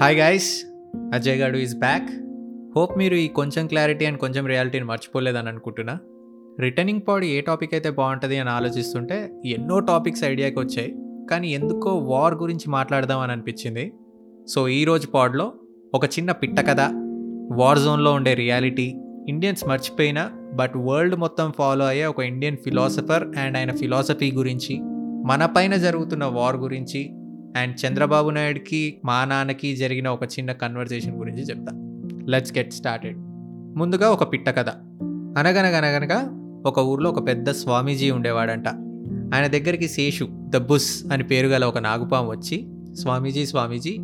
Hi guys Ajay గాడు is back hope మీరు ఈ కొంచెం క్లారిటీ అండ్ కొంచెం రియాలిటీని మర్చిపోలేదని అనుకుంటున్నా. రిటర్నింగ్ పాడ్ ఏ టాపిక్ అయితే బాగుంటుంది అని ఆలోచిస్తుంటే ఎన్నో టాపిక్స్ ఐడియాకి వచ్చాయి. కానీ ఎందుకో వార్ గురించి మాట్లాడదామని అనిపించింది. సో ఈరోజు పాడ్లో ఒక చిన్న పిట్ట కథ. వార్ జోన్లో ఉండే రియాలిటీ ఇండియన్స్ మర్చిపోయిన బట్ వరల్డ్ మొత్తం ఫాలో అయ్యే ఒక ఇండియన్ ఫిలాసఫర్ అండ్ ఆయన ఫిలాసఫీ గురించి మన పైన జరుగుతున్న వార్ గురించి అండ్ చంద్రబాబు నాయుడుకి మా నాన్నకి జరిగిన ఒక చిన్న కన్వర్జేషన్ గురించి చెప్తా. లెట్స్ గెట్ స్టార్టెడ్ ముందుగా ఒక పిట్ట కథ. అనగనగనగనగా ఒక ఊర్లో ఒక పెద్ద స్వామీజీ ఉండేవాడంట. ఆయన దగ్గరికి శేషు ద బుస్ అని పేరు గల ఒక నాగుపాము వచ్చి స్వామీజీ స్వామీజీ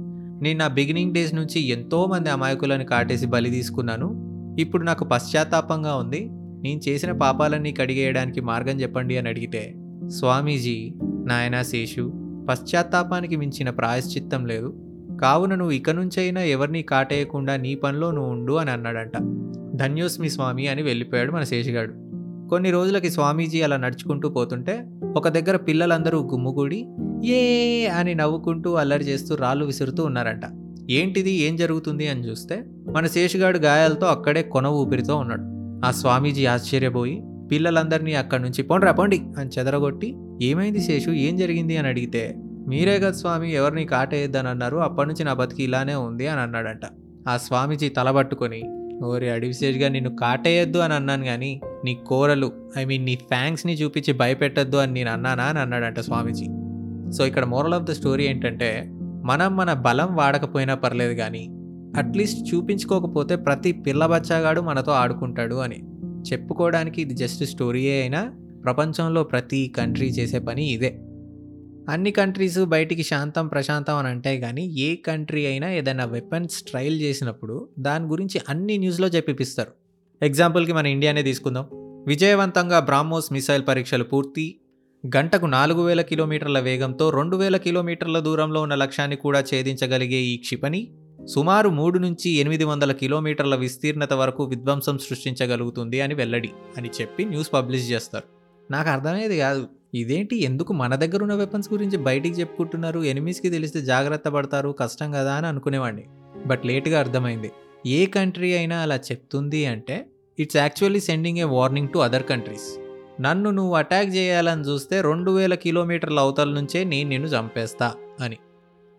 నేను నా బిగినింగ్ డేస్ నుంచి ఎంతోమంది అమాయకులను కాటేసి బలి తీసుకున్నాను. ఇప్పుడు నాకు పశ్చాత్తాపంగా ఉంది. నేను చేసిన పాపాలన్నీ కడిగేయడానికి మార్గం చెప్పండి అని అడిగితే స్వామీజీ నాయనా శేషు పశ్చాత్తాపానికి మించిన ప్రాయశ్చిత్తం లేదు. కావున నువ్వు ఇక నుంచైనా ఎవరిని కాటేయకుండా నీ పనిలో నువ్వు ఉండు అని అన్నాడంట. ధన్యోస్మి స్వామి అని వెళ్ళిపోయాడు మన శేషిగాడు. కొన్ని రోజులకి స్వామీజీ అలా నడుచుకుంటూ పోతుంటే ఒక దగ్గర పిల్లలందరూ గుమ్ముగూడి ఏ అని నవ్వుకుంటూ అల్లరి చేస్తూ రాళ్ళు విసురుతూ ఉన్నారంట. ఏంటిది? ఏం జరుగుతుంది? అని చూస్తే మన శేషుగాడు గాయాలతో అక్కడే కొన ఊపిరితో ఉన్నాడు. ఆ స్వామీజీ ఆశ్చర్యపోయి పిల్లలందరినీ అక్కడి నుంచి పోండ్రా పోండి అని చెదరగొట్టి ఏమైంది శేషు? ఏం జరిగింది? అని అడిగితే మీరే కదా స్వామి ఎవరిని కాటేయద్దని అన్నారు అప్పటి నుంచి నా బతికి ఇలానే ఉంది అని అన్నాడంట. ఆ స్వామీజీ తలబట్టుకొని ఓరి అడివిశేష్గా నిన్ను కాటేయొద్దు అని అన్నాను కానీ నీ కోరలు ఐ మీన్ నీ ఫ్యాంక్స్ని చూపించి భయపెట్టద్దు అని నేను అన్నానా అని అన్నాడంట స్వామీజీ. సో ఇక్కడ మోరల్ ఆఫ్ ద స్టోరీ ఏంటంటే మనం మన బలం వాడకపోయినా పర్లేదు కానీ అట్లీస్ట్ చూపించుకోకపోతే ప్రతి పిల్ల బచ్చాగాడు మనతో ఆడుకుంటాడు అని. చెప్పుకోవడానికి ఇది జస్ట్ స్టోరీయే అయినా ప్రపంచంలో ప్రతి కంట్రీ చేసే పని ఇదే. అన్ని కంట్రీస్ బయటికి శాంతం ప్రశాంతం అని అంటాయి కానీ ఏ కంట్రీ అయినా ఏదైనా వెపన్స్ ట్రయల్ చేసినప్పుడు దాని గురించి అన్ని న్యూస్లో చెప్పిపిస్తారు. ఎగ్జాంపుల్కి మన ఇండియానే తీసుకుందాం. విజయవంతంగా బ్రాహ్మోస్ మిసైల్ పరీక్షలు పూర్తి. గంటకు నాలుగు వేల కిలోమీటర్ల వేగంతో రెండు వేల కిలోమీటర్ల దూరంలో ఉన్న లక్ష్యాన్ని కూడా ఛేదించగలిగే ఈ క్షిపణి సుమారు మూడు నుంచి ఎనిమిది వందల కిలోమీటర్ల విస్తీర్ణత వరకు విధ్వంసం సృష్టించగలుగుతుంది అని వెల్లడి అని చెప్పి న్యూస్ పబ్లిష్ చేస్తారు. నాకు అర్థమయ్యేది కాదు. ఇదేంటి? ఎందుకు మన దగ్గర ఉన్న వెపన్స్ గురించి బయటికి చెప్పుకుంటున్నారు? ఎనిమీస్కి తెలిస్తే జాగ్రత్త పడతారు. కష్టం కదా అని అనుకునేవాడిని. బట్ లేట్గా అర్థమైంది. ఏ కంట్రీ అయినా అలా చెప్తుంది అంటే it's actually sending a warning to other countries. నన్ను నువ్వు అటాక్ చేయాలని చూస్తే రెండు వేల కిలోమీటర్ల అవతల నుంచే నేను నిన్ను చంపేస్తా అని.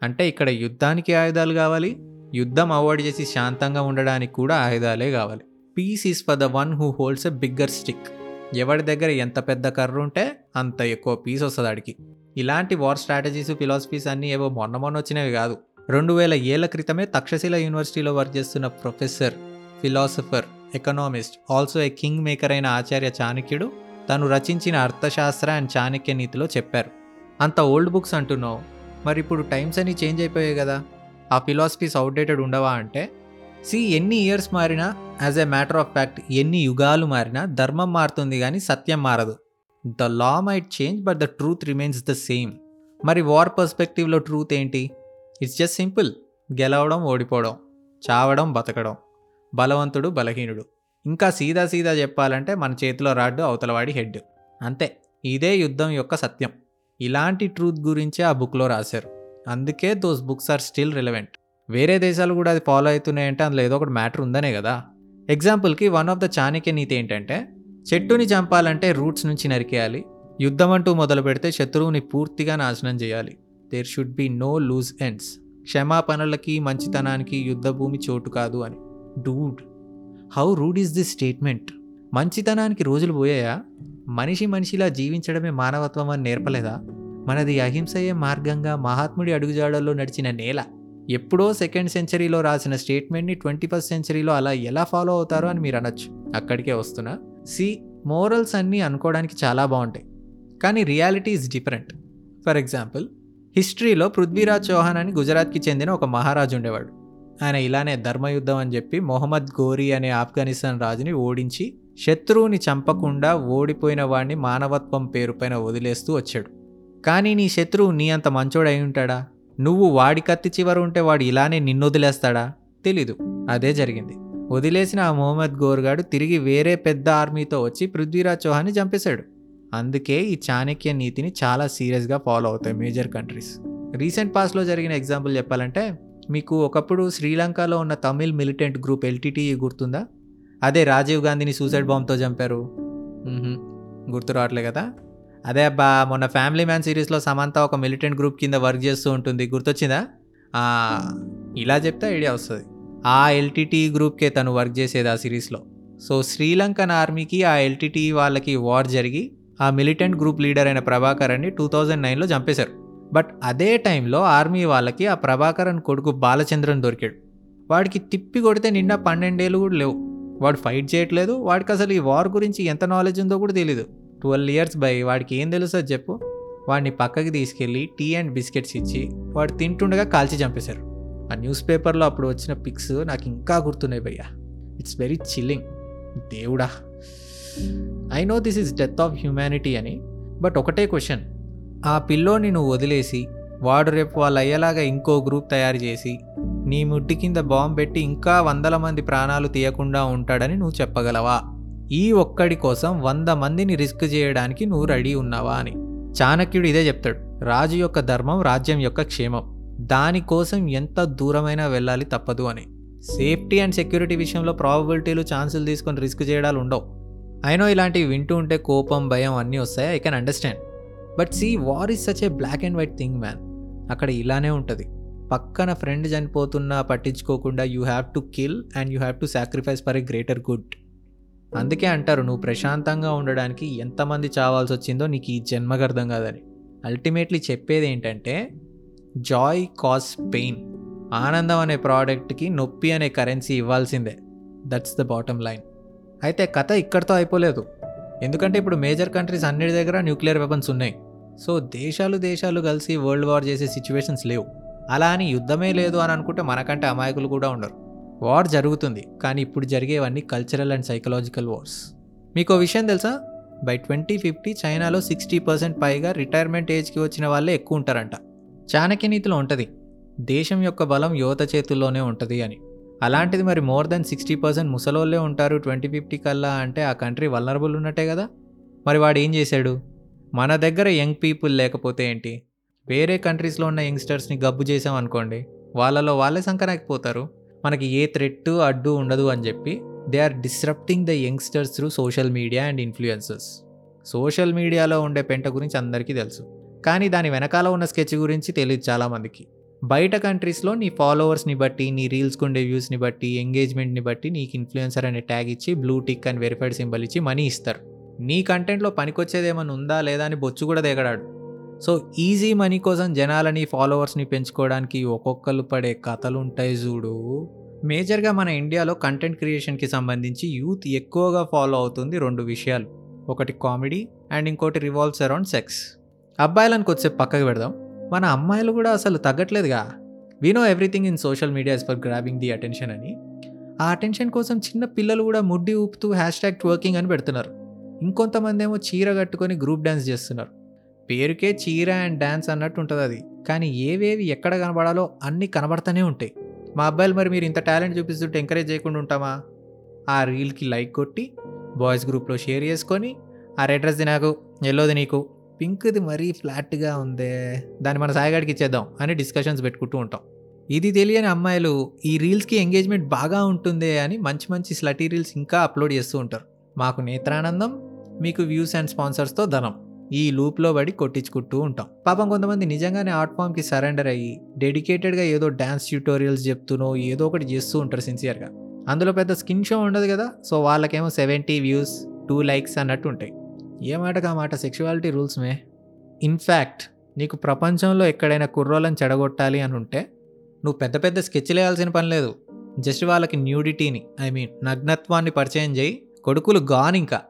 అంటే ఇక్కడ యుద్ధానికి ఆయుధాలు కావాలి? యుద్ధం అవాయిడ్ చేసి శాంతంగా ఉండడానికి కూడా ఆయుధాలే కావాలి. Peace is for the one who holds a bigger stick ఎవరి దగ్గర ఎంత పెద్ద కర్ర ఉంటే అంత ఎక్కువ పీస్ వస్తుంది ఆడికి. ఇలాంటి వార్ స్ట్రాటజీస్ ఫిలాసఫీస్ అన్నీ ఏవో మొన్న మొన్న వచ్చినవి కాదు. రెండు వేల ఏళ్ళ క్రితమే తక్షశిల యూనివర్సిటీలో వర్క్ చేస్తున్న professor philosopher economist also a king maker అయిన ఆచార్య చాణక్యుడు తను రచించిన అర్థశాస్త్ర అండ్ చాణక్య నీతిలో చెప్పారు. అంత ఓల్డ్ బుక్స్ అంటున్నావు. మరి ఇప్పుడు టైమ్స్ అన్నీ చేంజ్ అయిపోయాయి కదా. ఆ ఫిలాసఫీస్ అవుట్డేటెడ్ ఉండవా అంటే సి ఎన్ని ఇయర్స్ మారినా as a matter of fact ఎన్ని యుగాలు మారినా ధర్మం మారుతుంది కానీ సత్యం మారదు. The law might change but the truth remains the same మరి వార్ పర్స్పెక్టివ్లో ట్రూత్ ఏంటి? ఇట్స్ జస్ట్ సింపుల్ గెలవడం ఓడిపోవడం చావడం బతకడం. బలవంతుడు బలహీనుడు. ఇంకా సీదా సీదా చెప్పాలంటే మన చేతిలో రాడ్డు అవతలవాడి హెడ్. అంతే. ఇదే యుద్ధం యొక్క సత్యం. ఇలాంటి ట్రూత్ గురించే ఆ బుక్లో రాశారు. అందుకే those books are still relevant వేరే దేశాలు కూడా అది ఫాలో అవుతున్నాయంటే అందులో ఏదో ఒకటి మ్యాటర్ ఉందనే కదా. ఎగ్జాంపుల్కి వన్ ఆఫ్ ద చాణక్య నీతి ఏంటంటే చెట్టుని చంపాలంటే రూట్స్ నుంచి నరికేయాలి. యుద్ధం అంటూ మొదలు పెడితే శత్రువుని పూర్తిగా నాశనం చేయాలి. There should be no loose ends క్షమాపణలకి మంచితనానికి యుద్ధ భూమి చోటు కాదు అని. Dude how rude is this statement మంచితనానికి రోజులు పోయాయా? మనిషి మనిషిలా జీవించడమే మానవత్వం అని నేర్పలేదా? మనది అహింసయే మార్గంగా మహాత్ముడి అడుగుజాడల్లో నడిచిన నేల. ఎప్పుడో సెకండ్ సెంచరీలో రాసిన స్టేట్మెంట్ని ట్వంటీ ఫస్ట్ సెంచరీలో అలా ఎలా ఫాలో అవుతారో అని మీరు అనొచ్చు. అక్కడికే వస్తున్నా. సి మోరల్స్ అన్నీ అనుకోవడానికి చాలా బాగుంటాయి. కానీ reality is different. For example హిస్టరీలో పృథ్వీరాజ్ చౌహాన్ అని గుజరాత్కి చెందిన ఒక మహారాజు ఉండేవాడు. ఆయన ఇలానే ధర్మయుద్ధం అని చెప్పి మొహమ్మద్ గోరీ అనే ఆఫ్ఘనిస్తాన్ రాజుని ఓడించి శత్రువుని చంపకుండా ఓడిపోయిన వాడిని మానవత్వం పేరుపైన వదిలేస్తూ వచ్చాడు. కానీ నీ శత్రువు నీ అంత మంచోడై ఉంటాడా? నువ్వు వాడి కత్తి చివర ఉంటే వాడు ఇలానే నిన్ను వదిలేస్తాడా తెలీదు. అదే జరిగింది. వదిలేసిన ఆ మొహమ్మద్ గోర్గాడు తిరిగి వేరే పెద్ద ఆర్మీతో వచ్చి పృథ్వీరాజ్ చౌహాన్ని చంపేశాడు. అందుకే ఈ చాణక్య నీతిని చాలా సీరియస్గా ఫాలో అవుతాయి మేజర్ కంట్రీస్. రీసెంట్ పాస్లో జరిగిన ఎగ్జాంపుల్ చెప్పాలంటే మీకు ఒకప్పుడు శ్రీలంకలో ఉన్న తమిళ్ మిలిటెంట్ గ్రూప్ ఎల్టీటీ గుర్తుందా? అదే రాజీవ్ గాంధీని సూసైడ్ బాంబ్తో చంపారు. గుర్తు రావట్లే కదా? అదే అబ్బా మొన్న ఫ్యామిలీ మ్యాన్ సిరీస్లో సమంత ఒక మిలిటెంట్ గ్రూప్ కింద వర్క్ చేస్తూ ఉంటుంది. గుర్తొచ్చిందా? ఇలా చెప్తే ఐడియా వస్తుంది. ఆ ఎల్టీటీ గ్రూప్కే తను వర్క్ చేసేది ఆ సిరీస్లో సో శ్రీలంకన్ ఆర్మీకి ఆ ఎల్టీటీ వాళ్ళకి వార్ జరిగి ఆ మిలిటెంట్ గ్రూప్ లీడర్ అయిన ప్రభాకరన్ని టూ థౌజండ్ నైన్లో చంపేశారు. బట్ అదే టైంలో ఆర్మీ వాళ్ళకి ఆ ప్రభాకరన్ కొడుకు బాలచంద్రన్ దొరికాడు. వాడికి తిప్పి కొడితే నిన్న పన్నెండేళ్ళు కూడా లేవు. వాడు ఫైట్ చేయట్లేదు. వాడికి అసలు ఈ వార్ గురించి ఎంత నాలెడ్జ్ ఉందో కూడా తెలియదు ట్వెల్వ్ ఇయర్స్ బై వాడికి ఏం తెలుసో చెప్పు. వాడిని పక్కకి తీసుకెళ్ళి టీ అండ్ బిస్కెట్స్ ఇచ్చి వాడు తింటుండగా కాల్చి చంపేశారు. ఆ న్యూస్ పేపర్లో అప్పుడు వచ్చిన పిక్స్ నాకు ఇంకా గుర్తున్నాయి భయ్యా. It's very chilling. దేవుడా. I know this is death of humanity అని బట్ ఒకటే క్వశ్చన్. ఆ పిల్లోని నువ్వు వదిలేసి వాడు రేపు వాళ్ళు అయ్యేలాగా ఇంకో గ్రూప్ తయారు చేసి నీ ముడ్డి కింద బాంబు పెట్టి ఇంకా వందల మంది ప్రాణాలు తీయకుండా ఉంటాడని నువ్వు చెప్పగలవా? ఈ ఒక్కడి కోసం వంద మందిని రిస్క్ చేయడానికి నువ్వు రెడీ ఉన్నావా అని. చాణక్యుడు ఇదే చెప్తాడు. రాజు యొక్క ధర్మం రాజ్యం యొక్క క్షేమం. దానికోసం ఎంత దూరమైనా వెళ్ళాలి తప్పదు అని. సేఫ్టీ అండ్ సెక్యూరిటీ విషయంలో ప్రాబబిలిటీలు ఛాన్సులు తీసుకొని రిస్క్ చేయడాలు ఉండవు. అయినో ఇలాంటివి వింటూ ఉంటే కోపం భయం అన్నీ వస్తాయి? I can understand but see war is such a black and white thing man అక్కడ ఇలానే ఉంటుంది. పక్కన ఫ్రెండ్ చనిపోతున్నా పట్టించుకోకుండా you have to kill and you have to sacrifice for a greater good అందుకే అంటారు నువ్వు ప్రశాంతంగా ఉండడానికి ఎంతమంది చావాల్సి వచ్చిందో నీకు ఈ జన్మకు అర్థం కాదని. అల్టిమేట్లీ చెప్పేది ఏంటంటే జాయ్ కాస్ పెయిన్ ఆనందం అనే ప్రోడక్ట్కి నొప్పి అనే కరెన్సీ ఇవ్వాల్సిందే. దట్స్ ద బాటమ్ లైన్ అయితే కథ ఇక్కడితో అయిపోలేదు. ఎందుకంటే ఇప్పుడు మేజర్ కంట్రీస్ అన్నిటి దగ్గర న్యూక్లియర్ వెపన్స్ ఉన్నాయి. సో దేశాలు దేశాలు కలిసి వరల్డ్ వార్ చేసే సిచ్యువేషన్స్ లేవు. అలా అని యుద్ధమే లేదు అని అనుకుంటే మనకంటే అమాయకులు కూడా ఉండరు. వార్ జరుగుతుంది కానీ ఇప్పుడు జరిగేవన్నీ కల్చరల్ అండ్ సైకలాజికల్ వార్స్ మీకు విషయం తెలుసా? బై ట్వంటీ ఫిఫ్టీ చైనాలో సిక్స్టీ పర్సెంట్ పైగా రిటైర్మెంట్ ఏజ్కి వచ్చిన వాళ్ళే ఎక్కువ ఉంటారంట. చాణక్య నీతిలో ఉంటుంది. దేశం యొక్క బలం యువత చేతుల్లోనే ఉంటుంది అని. అలాంటిది మరి మోర్ దెన్ సిక్స్టీ పర్సెంట్ ముసలోళ్ళే ఉంటారు ట్వంటీ ఫిఫ్టీ కల్లా అంటే ఆ కంట్రీ వల్నరబుల్ ఉన్నట్టే కదా? మరి వాడు ఏం చేశాడు? మన దగ్గర యంగ్ పీపుల్ లేకపోతే ఏంటి? వేరే కంట్రీస్లో ఉన్న యంగ్స్టర్స్ని గబ్బు చేసాం అనుకోండి వాళ్ళలో వాళ్ళే సంకరాకపోతారు మనకి ఏ థ్రెట్ అడ్డు ఉండదు అని చెప్పి they are disrupting the youngsters through social media and influencers social మీడియాలో ఉండే పెంట గురించి అందరికీ తెలుసు. కానీ దాని వెనకాల ఉన్న స్కెచ్ గురించి తెలియదు చాలామందికి. బయట కంట్రీస్లో నీ ఫాలోవర్స్ని బట్టి నీ రీల్స్కి ఉండే వ్యూస్ని బట్టి ఎంగేజ్మెంట్ని బట్టి నీకు ఇన్ఫ్లుయెన్సర్ అనే ట్యాగ్ ఇచ్చి బ్లూ టిక్ అని వెరిఫైడ్ సింబల్ ఇచ్చి మనీ ఇస్తారు. నీ కంటెంట్లో పనికొచ్చేది ఏమైనా ఉందా లేదా అని బొచ్చు కూడా దిగడాడు. సో ఈజీ మనీ కోసం జనాలని ఫాలోవర్స్ని పెంచుకోవడానికి ఒక్కొక్కరు పడే కథలు ఉంటాయి చూడు. మేజర్గా మన ఇండియాలో కంటెంట్ క్రియేషన్కి సంబంధించి యూత్ ఎక్కువగా ఫాలో అవుతుంది రెండు విషయాలు. ఒకటి కామెడీ అండ్ ఇంకోటి రివాల్వ్స్ అరౌండ్ సెక్స్. అబ్బాయిలను కొద్దిసేపు పక్కకు పెడదాం. మన అమ్మాయిలు కూడా అసలు తగ్గట్లేదుగా. We know everything in social media is for grabbing the attention అని. ఆ అటెన్షన్ కోసం చిన్న పిల్లలు కూడా ముడ్డి ఊపుతూ హ్యాష్ ట్యాగ్ వర్కింగ్ అని పెడుతున్నారు. ఇంకొంతమంది ఏమో చీర కట్టుకొని గ్రూప్ డ్యాన్స్ చేస్తున్నారు. పేరుకే చీర అండ్ డ్యాన్స్ అన్నట్టు ఉంటుంది అది. కానీ ఏవేవి ఎక్కడ కనబడాలో అన్నీ కనబడతానే ఉంటాయి. మా అబ్బాయిలు మరి మీరు ఇంత టాలెంట్ చూపిస్తుంటే ఎంకరేజ్ చేయకుండా ఉంటామా? ఆ రీల్కి లైక్ కొట్టి బాయ్స్ గ్రూప్లో షేర్ చేసుకొని ఆ రెడ్ డ్రెస్ది నాకు ఎల్లోది నీకు పింక్ది మరీ ఫ్లాట్గా ఉందే దాన్ని మన సాయిగాడికి ఇచ్చేద్దాం అని డిస్కషన్స్ పెట్టుకుంటూ ఉంటాం. ఇది తెలియని అమ్మాయిలు ఈ రీల్స్కి ఎంగేజ్మెంట్ బాగా ఉంటుందే అని మంచి మంచి స్లటీ రీల్స్ ఇంకా అప్లోడ్ చేస్తూ ఉంటారు. మాకు నేత్రానందం మీకు వ్యూస్ అండ్ స్పాన్సర్స్తో ధనం. ఈ లూప్లో పడి కొట్టించుకుంటూ ఉంటాం. పాపం కొంతమంది నిజంగానే ఆర్ట్ ఫామ్కి సరెండర్ అయ్యి డెడికేటెడ్గా ఏదో డ్యాన్స్ ట్యూటోరియల్స్ చెప్తూనో ఏదో ఒకటి చేస్తూ ఉంటారు సిన్సియర్గా. అందులో పెద్ద స్కిన్ షో ఉండదు కదా సో వాళ్ళకేమో సెవెంటీ వ్యూస్ టూ లైక్స్ అన్నట్టు ఉంటాయి. ఏ మాటకు ఆ మాట? సెక్షువాలిటీ రూల్స్ మే. ఇన్ఫ్యాక్ట్ నీకు ప్రపంచంలో ఎక్కడైనా కుర్రోళ్ళని చెడగొట్టాలి అని ఉంటే నువ్వు పెద్ద పెద్ద స్కెచ్లు వేయాల్సిన పని లేదు. జస్ట్ వాళ్ళకి న్యూడిటీని ఐ మీన్ నగ్నత్వాన్ని పరిచయం చేయి. కొడుకులు గాన్ ఇంకా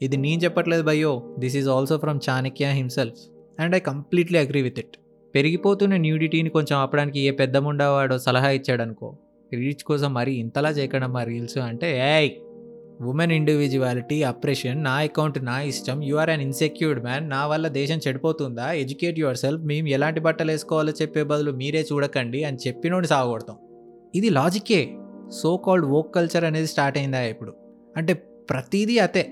ఇది నేను చెప్పట్లేదు భయ్యో. This is also from Chanakya himself and I completely agree with it పెరిగిపోతున్న న్యూడిటీని కొంచెం ఆపడానికి ఏ పెద్ద ముండావాడో సలహా ఇచ్చాడనుకో. రీచ్ కోసం మరీ ఇంతలా చేయకుండా మా రీల్స్ అంటే ఏయ్! ఉమెన్ ఇండివిజువాలిటీ అప్రెషన్ నా అకౌంట్ నా ఇష్టం you are an insecured man నా వల్ల దేశం చెడిపోతుందా? ఎడ్యుకేట్ యువర్ సెల్ఫ్ మేము ఎలాంటి బట్టలు వేసుకోవాలో చెప్పే బదులు మీరే చూడకండి అని చెప్పినోడు సాగొడతాం. ఇది లాజికే సో కాల్డ్ వోక్ కల్చర్ అనేది స్టార్ట్ అయిందా ఇప్పుడు? అంటే ప్రతిదీ అతే.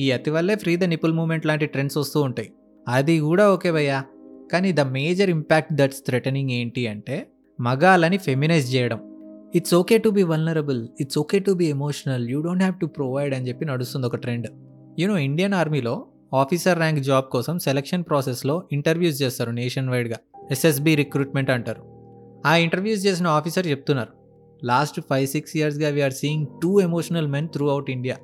ఈ అతి వల్లే ఫ్రీ ద నిపుల్ మూమెంట్ లాంటి ట్రెండ్స్ వస్తూ ఉంటాయి. అది కూడా ఓకే భయ్యా. కానీ the major impact that's threatening ఏంటి అంటే మగాలని ఫెమినైజ్ చేయడం. It's okay to be vulnerable it's okay to be emotional you don't have to provide అని చెప్పి నడుస్తుంది ఒక ట్రెండ్ యూనో ఇండియన్ ఆర్మీలో ఆఫీసర్ ర్యాంక్ జాబ్ కోసం సెలక్షన్ ప్రాసెస్లో ఇంటర్వ్యూస్ చేస్తారు నేషన్ వైడ్గా ఎస్ఎస్బి రిక్రూట్మెంట్ అంటారు. ఆ ఇంటర్వ్యూస్ చేసిన ఆఫీసర్ చెప్తున్నారు. లాస్ట్ ఫైవ్ సిక్స్ ఇయర్స్గా we are seeing too emotional men throughout India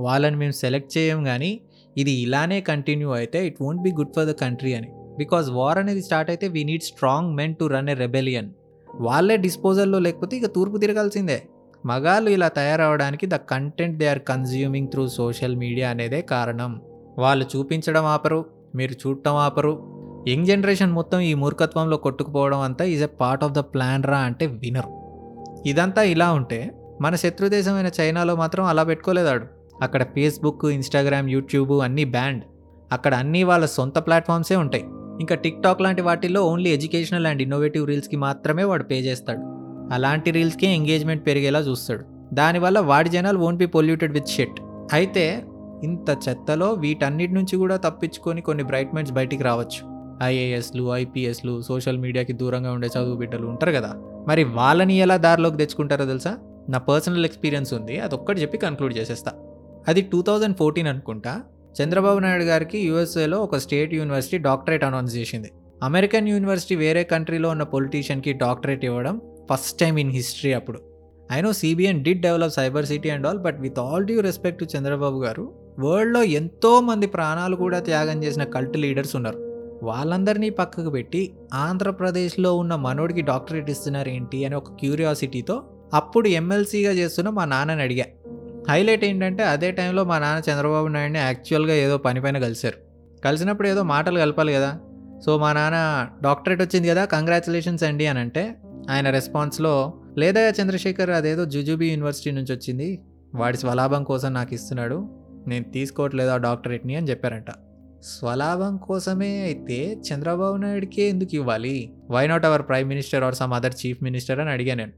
వాళ్ళని మేము సెలెక్ట్ చేయం కానీ ఇది ఇలానే కంటిన్యూ అయితే it won't be good for the country అని. బికాజ్ వార్ అనేది స్టార్ట్ అయితే we need strong men to run a rebellion. వాళ్ళే డిస్పోజల్లో లేకపోతే ఇక తూర్పు తిరగాల్సిందే. మగాళ్ళు ఇలా తయారవడానికి the content they are consuming through social media అనేదే కారణం. వాళ్ళు చూపించడం ఆపరు మీరు చూడటం ఆపరు. యంగ్ జనరేషన్ మొత్తం ఈ మూర్ఖత్వంలో కొట్టుకుపోవడం అంతా is a part of the plan రా అంటే వినరు. ఇదంతా ఇలా ఉంటే మన శత్రుదేశమైన చైనాలో మాత్రం అలా పెట్టుకోలేదాడు. అక్కడ ఫేస్బుక్ ఇన్స్టాగ్రామ్ యూట్యూబ్ అన్నీ బ్యాండ్ అక్కడ అన్నీ వాళ్ళ సొంత ప్లాట్ఫామ్సే ఉంటాయి. ఇంకా టిక్టాక్ లాంటి వాటిల్లో ఓన్లీ ఎడ్యుకేషనల్ అండ్ ఇన్నోవేటివ్ రీల్స్కి మాత్రమే వాడు పే చేస్తాడు. అలాంటి రీల్స్కే ఎంగేజ్మెంట్ పెరిగేలా చూస్తాడు. దానివల్ల వాడి జనాలు ఓన్ బి పొల్యూటెడ్ విత్ షెట్. అయితే ఇంత చెత్తలో వీటన్నిటి నుంచి కూడా తప్పించుకొని కొన్ని బ్రైట్ మైండ్స్ బయటికి రావచ్చు. ఐఏఎస్లు ఐపీఎస్లు సోషల్ మీడియాకి దూరంగా ఉండే చదువు బిడ్డలు ఉంటారు కదా. మరి వాళ్ళని ఎలా దారిలోకి తెచ్చుకుంటారో తెలుసా? నా పర్సనల్ ఎక్స్పీరియన్స్ ఉంది. అదొక్కటి చెప్పి కన్క్లూడ్ చేసేస్తా. అది టూ థౌజండ్ ఫోర్టీన్ అనుకుంటా. చంద్రబాబు నాయుడు గారికి యూఎస్ఏలో ఒక స్టేట్ యూనివర్సిటీ డాక్టరేట్ అనౌన్స్ చేసింది. అమెరికన్ యూనివర్సిటీ వేరే కంట్రీలో ఉన్న పొలిటీషియన్కి డాక్టరేట్ ఇవ్వడం ఫస్ట్ టైం ఇన్ హిస్టరీ అప్పుడు. I know CBN did develop cyber city and all but with all due respect to Chandrababu garu వరల్డ్లో ఎంతో మంది ప్రాణాలు కూడా త్యాగం చేసిన కల్ట్ లీడర్స్ ఉన్నారు. వాళ్ళందరినీ పక్కకు పెట్టి ఆంధ్రప్రదేశ్లో ఉన్న మనోడికి డాక్టరేట్ ఇస్తున్నారు ఏంటి అని ఒక క్యూరియాసిటీతో అప్పుడు ఎమ్మెల్సీగా చేస్తున్న మా నాన్నని అడిగా. హైలైట్ ఏంటంటే అదే టైంలో మా నాన్న చంద్రబాబు నాయుడిని యాక్చువల్గా ఏదో పని పైన కలిశారు. కలిసినప్పుడు ఏదో మాటలు కలపాలి కదా. సో మా నాన్న డాక్టరేట్ వచ్చింది కదా కంగ్రాచులేషన్స్ అండి అని అంటే ఆయన రెస్పాన్స్లో లేదా చంద్రశేఖర్ అదేదో జుజుబీ యూనివర్సిటీ నుంచి వచ్చింది వాడి స్వలాభం కోసం నాకు ఇస్తున్నాడు నేను తీసుకోవట్లేదు ఆ డాక్టరేట్ని అని చెప్పారంట. స్వలాభం కోసమే అయితే చంద్రబాబు నాయుడికే ఎందుకు ఇవ్వాలి? Why not our prime minister or some other chief minister అని అడిగాను నేను.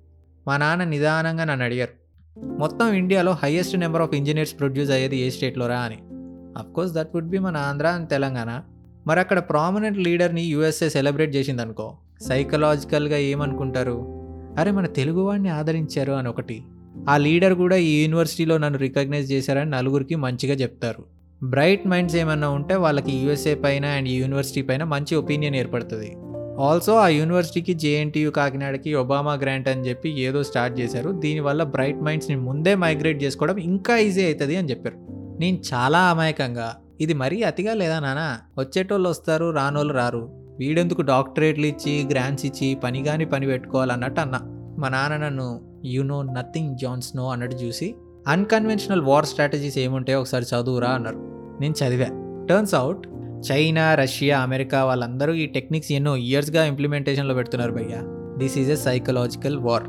మా నాన్న నిదానంగా నన్ను అడిగారు. మొత్తం ఇండియాలో highest number of engineers produce అయ్యేది ఏ స్టేట్లోరా అని. అఫ్కోర్స్ దట్ వుడ్ బి మన ఆంధ్ర అండ్ తెలంగాణ. మరి అక్కడ ప్రామినెంట్ లీడర్ని యూఎస్ఏ సెలబ్రేట్ చేసింది అనుకో సైకలాజికల్గా ఏమనుకుంటారు? అరే మన తెలుగువాడిని ఆదరించారు అని ఒకటి. ఆ లీడర్ కూడా ఈ యూనివర్సిటీలో నన్ను రికగ్నైజ్ చేశారని నలుగురికి మంచిగా చెప్తారు. బ్రైట్ మైండ్స్ ఏమన్నా ఉంటే వాళ్ళకి యూఎస్ఏ పైన అండ్ యూనివర్సిటీ పైన మంచి ఒపీనియన్ ఏర్పడుతుంది. ఆల్సో ఆ యూనివర్సిటీకి జేఎన్టీయూ కాకినాడకి ఒబామా గ్రాంట్ అని చెప్పి ఏదో స్టార్ట్ చేశారు. దీనివల్ల బ్రైట్ మైండ్స్ని ముందే మైగ్రేట్ చేసుకోవడం ఇంకా ఈజీ అవుతుంది అని చెప్పారు. నేను చాలా అమాయకంగా ఇది మరీ అతిగా లేదా నానా? వచ్చేటోళ్ళు వస్తారు రానోళ్ళు రారు. వీడెందుకు డాక్టరేట్లు ఇచ్చి గ్రాంట్స్ ఇచ్చి పని కాని పని పెట్టుకోవాలన్నట్టు అన్నా. మా నాన్న నన్ను you know nothing Jon Snow అన్నట్టు చూసి అన్కన్వెన్షనల్ వార్ స్ట్రాటజీస్ ఏముంటాయో ఒకసారి చదువురా అన్నారు. నేను చదివా. Turns out China Russia America వాళ్ళందరూ ఈ టెక్నిక్స్ ఎన్నో ఇయర్స్గా ఇంప్లిమెంటేషన్లో పెడుతున్నారు భయ్య. This is a psychological war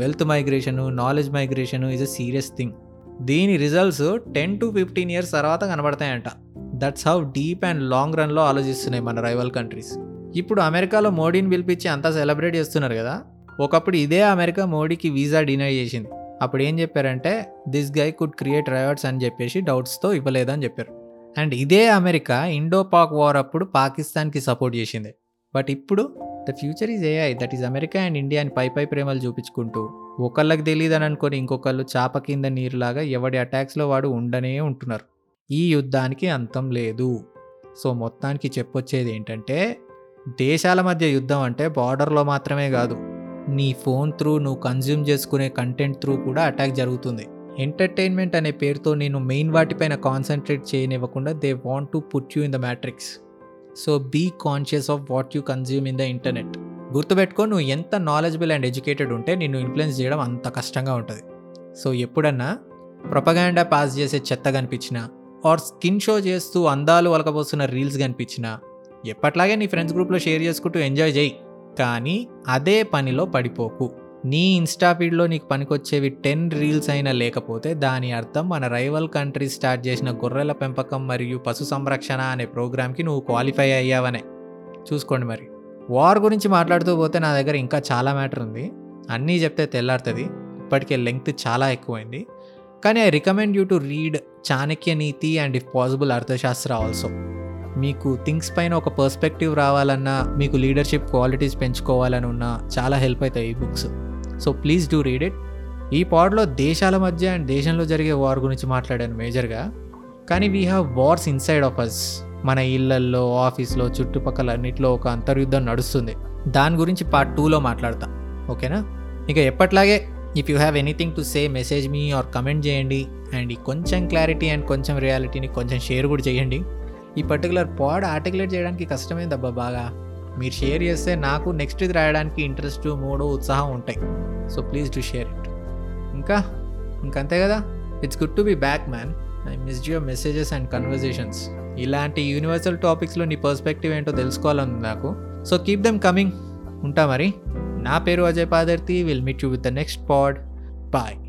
wealth migration knowledge migration is a serious thing దీని results ten to fifteen years తర్వాత కనబడతాయంట. That's how deep and long రన్లో ఆలోచిస్తున్నాయి మన రైవల్ కంట్రీస్ ఇప్పుడు అమెరికాలో మోడీని పిలిపించి అంతా సెలబ్రేట్ చేస్తున్నారు కదా. ఒకప్పుడు ఇదే అమెరికా మోడీకి వీసా డినై చేసింది. అప్పుడు ఏం చెప్పారంటే this guy could create rivers అని చెప్పేసి డౌట్స్తో ఇవ్వలేదని చెప్పారు. అండ్ ఇదే అమెరికా ఇండో పాక్ వార్ అప్పుడు పాకిస్తాన్కి సపోర్ట్ చేసింది. బట్ ఇప్పుడు the future is AI that is America and ఇండియాని పై పై ప్రేమలు చూపించుకుంటూ ఒకళ్ళకి తెలియదని అనుకొని ఇంకొకళ్ళు చాప కింద నీరులాగా ఎవడి అటాక్స్లో వాడు ఉండనే ఉంటున్నారు. ఈ యుద్ధానికి అంతం లేదు. సో మొత్తానికి చెప్పొచ్చేది ఏంటంటే దేశాల మధ్య యుద్ధం అంటే బార్డర్లో మాత్రమే కాదు నీ ఫోన్ త్రూ నువ్వు కన్జ్యూమ్ చేసుకునే కంటెంట్ త్రూ కూడా అటాక్ జరుగుతుంది. ఎంటర్టైన్మెంట్ అనే పేరుతో నేను మెయిన్ వాటిపైన concentrate చేయనివ్వకుండా they want to put you in the matrix so be conscious of what you consume in the internet గుర్తుపెట్టుకో నువ్వు ఎంత నాలెడ్జబుల్ అండ్ ఎడ్యుకేటెడ్ ఉంటే నిన్ను ఇన్ఫ్లుయెన్స్ చేయడం అంత కష్టంగా ఉంటుంది. సో ఎప్పుడన్నా ప్రొపగాండా పాస్ చేసే చెత్త కనిపించినా ఆర్ స్కిన్ షో చేస్తూ అందాలు వలకబోస్తున్న రీల్స్ కనిపించినా ఎప్పట్లాగే నీ ఫ్రెండ్స్ గ్రూప్లో షేర్ చేసుకుంటూ ఎంజాయ్ చేయి. కానీ అదే పనిలో పడిపోకు. నీ ఇన్స్టా ఫీడ్లో నీకు పనికొచ్చేవి టెన్ రీల్స్ అయినా లేకపోతే దాని అర్థం మన రైవల్ కంట్రీ స్టార్ట్ చేసిన గొర్రెల పెంపకం మరియు పశు సంరక్షణ అనే ప్రోగ్రామ్కి నువ్వు క్వాలిఫై అయ్యావనే. చూసుకోండి మరి. వార్ గురించి మాట్లాడుతూ పోతే నా దగ్గర ఇంకా చాలా మ్యాటర్ ఉంది. అన్నీ చెప్తే తెల్లారుతుంది. ఇప్పటికే లెంగ్త్ చాలా ఎక్కువైంది. కానీ I recommend you to read Chanakya Niti and if possible Arthashastra also. మీకు థింగ్స్ పైన ఒక పర్స్పెక్టివ్ రావాలన్నా మీకు లీడర్షిప్ క్వాలిటీస్ పెంచుకోవాలని ఉన్నా చాలా హెల్ప్ అవుతాయి ఈ books. So please do read it ఈ పాడ్లో దేశాల మధ్య అండ్ దేశంలో జరిగే వార్ గురించి మాట్లాడాను మేజర్గా. కానీ we have wars inside of us మన ఇళ్ళల్లో ఆఫీస్లో చుట్టుపక్కల అన్నిట్లో ఒక అంతర్యుద్ధం నడుస్తుంది. దాని గురించి పార్ట్ టూలో మాట్లాడతాం. ఓకేనా? ఇక ఎప్పట్లాగే if you have anything to say message me or comment చేయండి. అండ్ ఈ కొంచెం క్లారిటీ అండ్ కొంచెం రియాలిటీని కొంచెం షేర్ కూడా చేయండి. ఈ పర్టికులర్ పాడ్ ఆర్టికులేట్ చేయడానికి కష్టమైంది అబ్బా బాగా. మీరు షేర్ చేస్తే నాకు నెక్స్ట్ ఇది రాయడానికి ఇంట్రెస్ట్ మూడు ఉత్సాహం ఉంటాయి. So please to share it ఇంకా? ఇంకంతే కదా? It's good to be back man I miss your messages and conversations ఇలాంటి యూనివర్సల్ టాపిక్స్లో నీ పర్స్పెక్టివ్ ఏంటో తెలుసుకోవాలని నాకు. సో కీప్ దెమ్ కమింగ్ ఉంటా మరి? నా పేరు Ajay Padarthi. Will meet you with the next pod bye